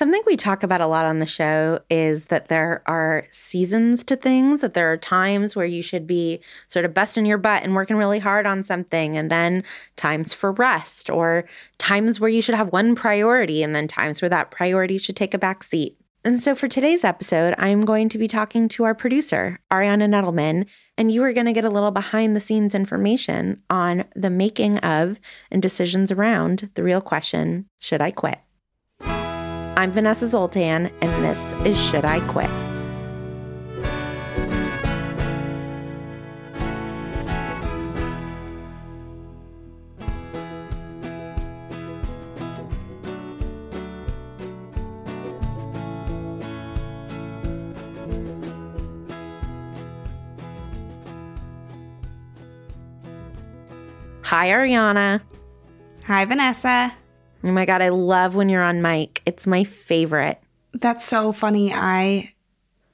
Something we talk about a lot on the show is that there are seasons to things, that there are times where you should be sort of busting your butt and working really hard on something, and then times for rest, or times where you should have one priority, and then times where that priority should take a back seat. And so for today's episode, I'm going to be talking to our producer, Ariana Nedelman, and you are going to get a little behind the scenes information on the making of and decisions around the real question should I quit? I'm Vanessa Zoltan, and this is Should I Quit? Hi, Ariana. Hi, Vanessa. Oh my God, I love when you're on mic. It's my favorite. That's so funny. I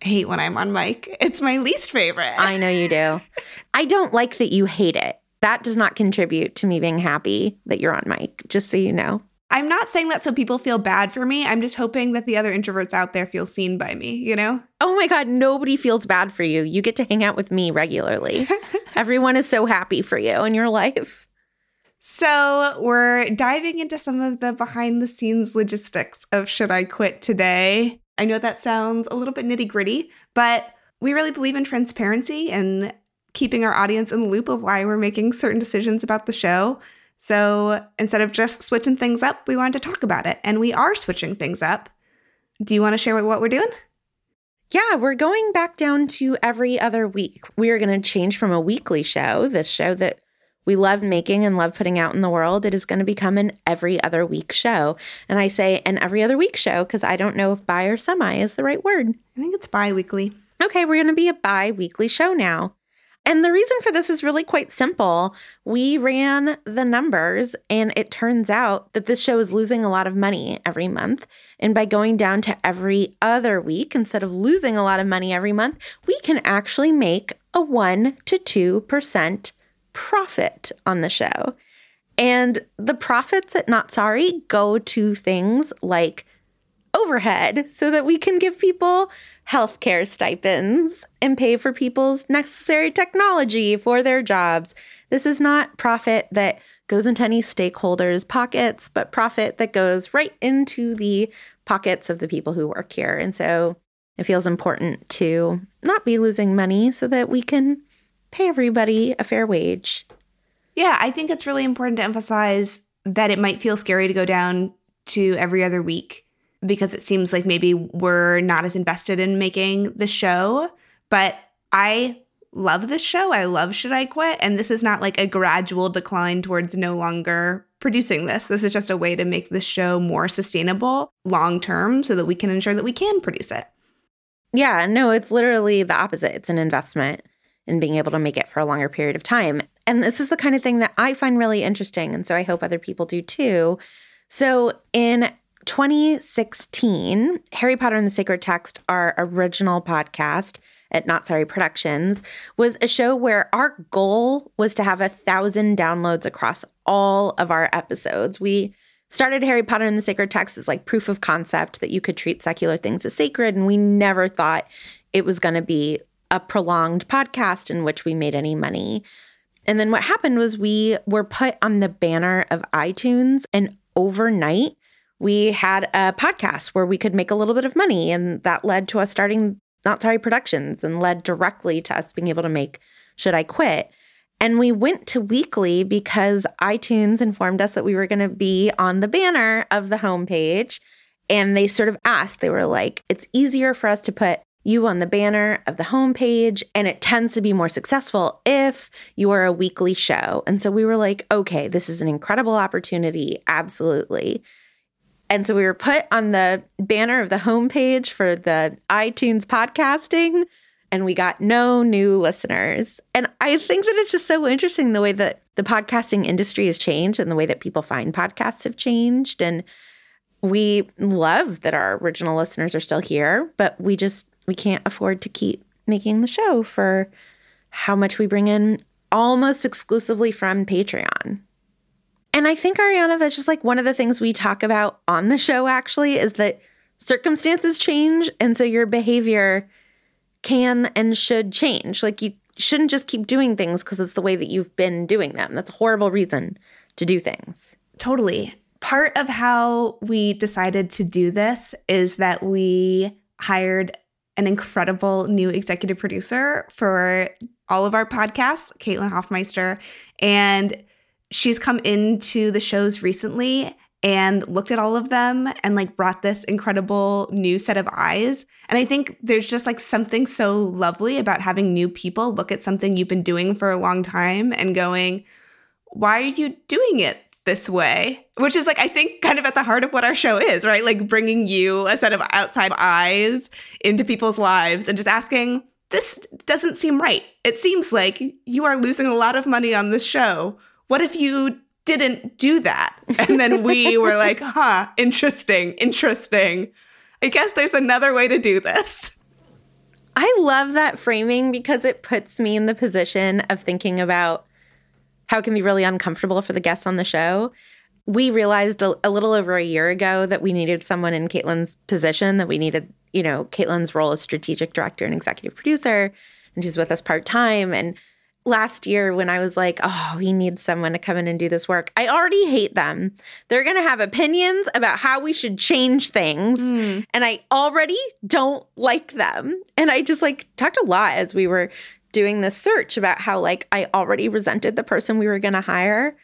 hate when I'm on mic. It's my least favorite. I know you do. I don't like that you hate it. That does not contribute to me being happy that you're on mic, just so you know. I'm not saying that so people feel bad for me. I'm just hoping that the other introverts out there feel seen by me, you know? Oh my God, nobody feels bad for you. You get to hang out with me regularly. Everyone is so happy for you in your life. So, we're diving into some of the behind the scenes logistics of Should I Quit today? I know that sounds a little bit nitty gritty, but we really believe in transparency and keeping our audience in the loop of why we're making certain decisions about the show. So, instead of just switching things up, we wanted to talk about it, and we are switching things up. Do you want to share what we're doing? Yeah, we're going back down to every other week. We are going to change from a weekly show, this show that we love making and love putting out in the world. It is going to become an every other week show. And I say an every other week show because I don't know if bi or semi is the right word. I think it's bi weekly. Okay, we're going to be a bi weekly show now. And the reason for this is really quite simple. We ran the numbers, and it turns out that this show is losing a lot of money every month. And by going down to every other week, instead of losing a lot of money every month, we can actually make a 1% to 2% profit on the show. And the profits at Not Sorry go to things like overhead so that we can give people healthcare stipends and pay for people's necessary technology for their jobs. This is not profit that goes into any stakeholders' pockets, but profit that goes right into the pockets of the people who work here. And so it feels important to not be losing money so that we can pay everybody a fair wage. Yeah, I think it's really important to emphasize that it might feel scary to go down to every other week because it seems like maybe we're not as invested in making the show. But I love this show. I love Should I Quit? And this is not like a gradual decline towards no longer producing this. This is just a way to make the show more sustainable long term so that we can ensure that we can produce it. Yeah, no, it's literally the opposite. It's an investment in being able to make it for a longer period of time. And this is the kind of thing that I find really interesting. And so I hope other people do too. So in 2016, Harry Potter and the Sacred Text, our original podcast at Not Sorry Productions, was a show where our goal was to have a thousand downloads across all of our episodes. We started Harry Potter and the Sacred Text as like proof of concept that you could treat secular things as sacred. And we never thought it was going to be a prolonged podcast in which we made any money. And then what happened was we were put on the banner of iTunes, and overnight, we had a podcast where we could make a little bit of money. And that led to us starting Not Sorry Productions and led directly to us being able to make Should I Quit? And we went to weekly because iTunes informed us that we were going to be on the banner of the homepage. And they sort of asked, they were like, it's easier for us to put you on the banner of the homepage, and it tends to be more successful if you are a weekly show. And so we were like, okay, this is an incredible opportunity. Absolutely. And so we were put on the banner of the homepage for the iTunes podcasting, and we got no new listeners. And I think that it's just so interesting the way that the podcasting industry has changed and the way that people find podcasts have changed. And we love that our original listeners are still here, but we just we can't afford to keep making the show for how much we bring in almost exclusively from Patreon. And I think, Ariana, that's just like one of the things we talk about on the show actually is that circumstances change. And so your behavior can and should change. Like you shouldn't just keep doing things because it's the way that you've been doing them. That's a horrible reason to do things. Totally. Part of how we decided to do this is that we hired an incredible new executive producer for all of our podcasts, Caitlin Hoffmeister. And she's come into the shows recently and looked at all of them and like brought this incredible new set of eyes. And I think there's just like something so lovely about having new people look at something you've been doing for a long time and going, why are you doing it this way? Which is like, I think, kind of at the heart of what our show is, right? Like bringing you a set of outside eyes into people's lives and just asking, this doesn't seem right. It seems like you are losing a lot of money on this show. What if you didn't do that? And then we were like, huh, interesting, interesting. I guess there's another way to do this. I love that framing because it puts me in the position of thinking about how it can be really uncomfortable for the guests on the show. We realized a, a, little over a year ago that we needed someone in Caitlin's position, that we needed, you know, Caitlin's role as strategic director and executive producer, and she's with us part time. And last year, when I was like, oh, we need someone to come in and do this work, I already hate them. They're going to have opinions about how we should change things. Mm. And I already don't like them. And I just like talked a lot as we were doing this search about how like I already resented the person we were going to hire.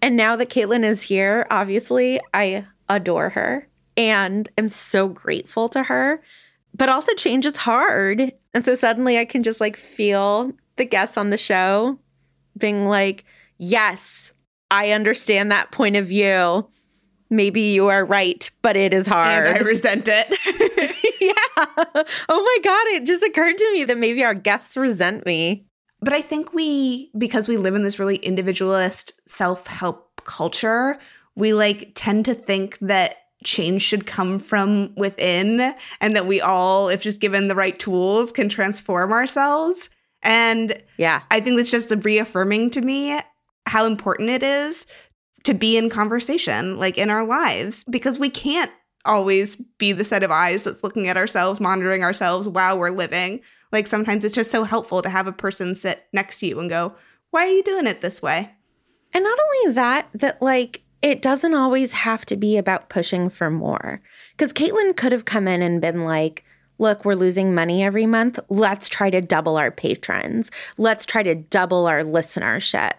And now that Caitlin is here, obviously I adore her and am so grateful to her. But also change is hard. And so suddenly I can just like feel the guests on the show being like, "Yes, I understand that point of view. Maybe you are right, but it is hard." And I resent it. Oh my God. It just occurred to me that maybe our guests resent me. But I think we, because we live in this really individualist self help culture, we like tend to think that change should come from within and that we all, if just given the right tools, can transform ourselves. And yeah, I think that's just reaffirming to me how important it is to be in conversation, like in our lives, because we can't always be the set of eyes that's looking at ourselves, monitoring ourselves while we're living. Like sometimes it's just so helpful to have a person sit next to you and go, Why are you doing it this way? And not only that, that like it doesn't always have to be about pushing for more. Because Caitlin could have come in and been like, Look, we're losing money every month. Let's try to double our patrons. Let's try to double our listenership.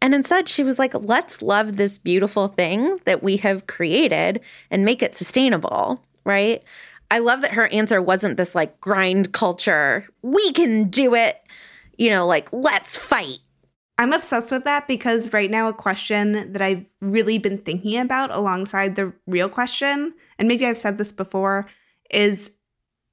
And instead, she was like, let's love this beautiful thing that we have created and make it sustainable, right? I love that her answer wasn't this like grind culture, we can do it, you know, like let's fight. I'm obsessed with that because right now, a question that I've really been thinking about alongside the real question, and maybe I've said this before, is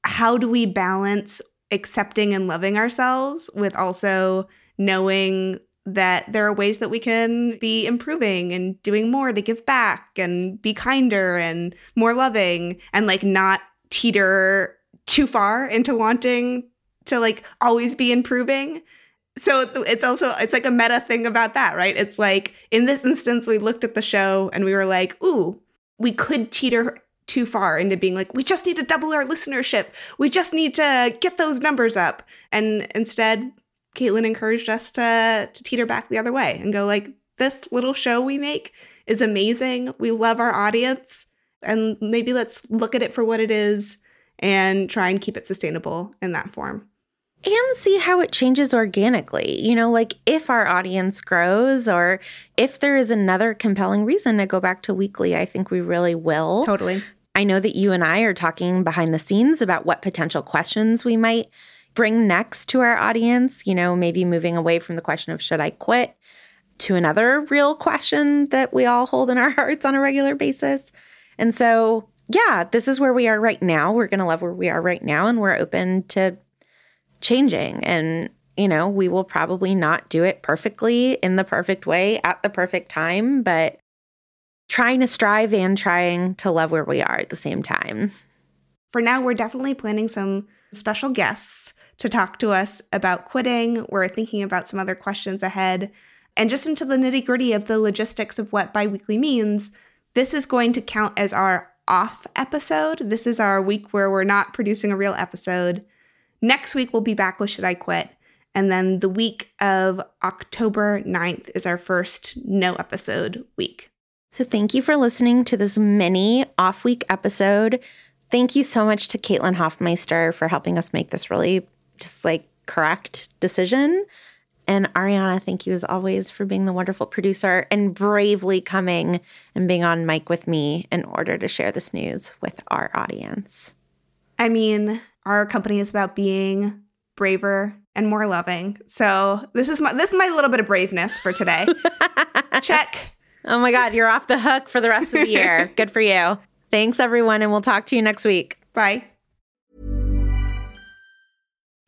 how do we balance accepting and loving ourselves with also knowing that there are ways that we can be improving and doing more to give back and be kinder and more loving and like not teeter too far into wanting to like always be improving. So it's also it's like a meta thing about that, right? It's like in this instance we looked at the show and we were like, "Ooh, we could teeter too far into being like, we just need to double our listenership. We just need to get those numbers up. And instead, Caitlin encouraged us to to teeter back the other way and go like, this little show we make is amazing. We love our audience. And maybe let's look at it for what it is and try and keep it sustainable in that form and see how it changes organically. You know, like if our audience grows or if there is another compelling reason to go back to weekly, I think we really will. Totally. I know that you and I are talking behind the scenes about what potential questions we might bring next to our audience, you know, maybe moving away from the question of should I quit to another real question that we all hold in our hearts on a regular basis. And so, yeah, this is where we are right now. We're going to love where we are right now and we're open to changing. And, you know, we will probably not do it perfectly in the perfect way at the perfect time, but trying to strive and trying to love where we are at the same time. For now, we're definitely planning some special guests to talk to us about quitting. We're thinking about some other questions ahead. And just into the nitty gritty of the logistics of what biweekly means, this is going to count as our off episode. This is our week where we're not producing a real episode. Next week, we'll be back with Should I Quit? And then the week of October 9th is our first no episode week. So thank you for listening to this mini off week episode. Thank you so much to Caitlin Hoffmeister for helping us make this really just like correct decision. And Ariana, thank you as always for being the wonderful producer and bravely coming and being on mic with me in order to share this news with our audience. I mean, our company is about being braver and more loving. So this is my this is my little bit of braveness for today. Check. Oh my God, you're off the hook for the rest of the year. Good for you. Thanks, everyone, and we'll talk to you next week. Bye.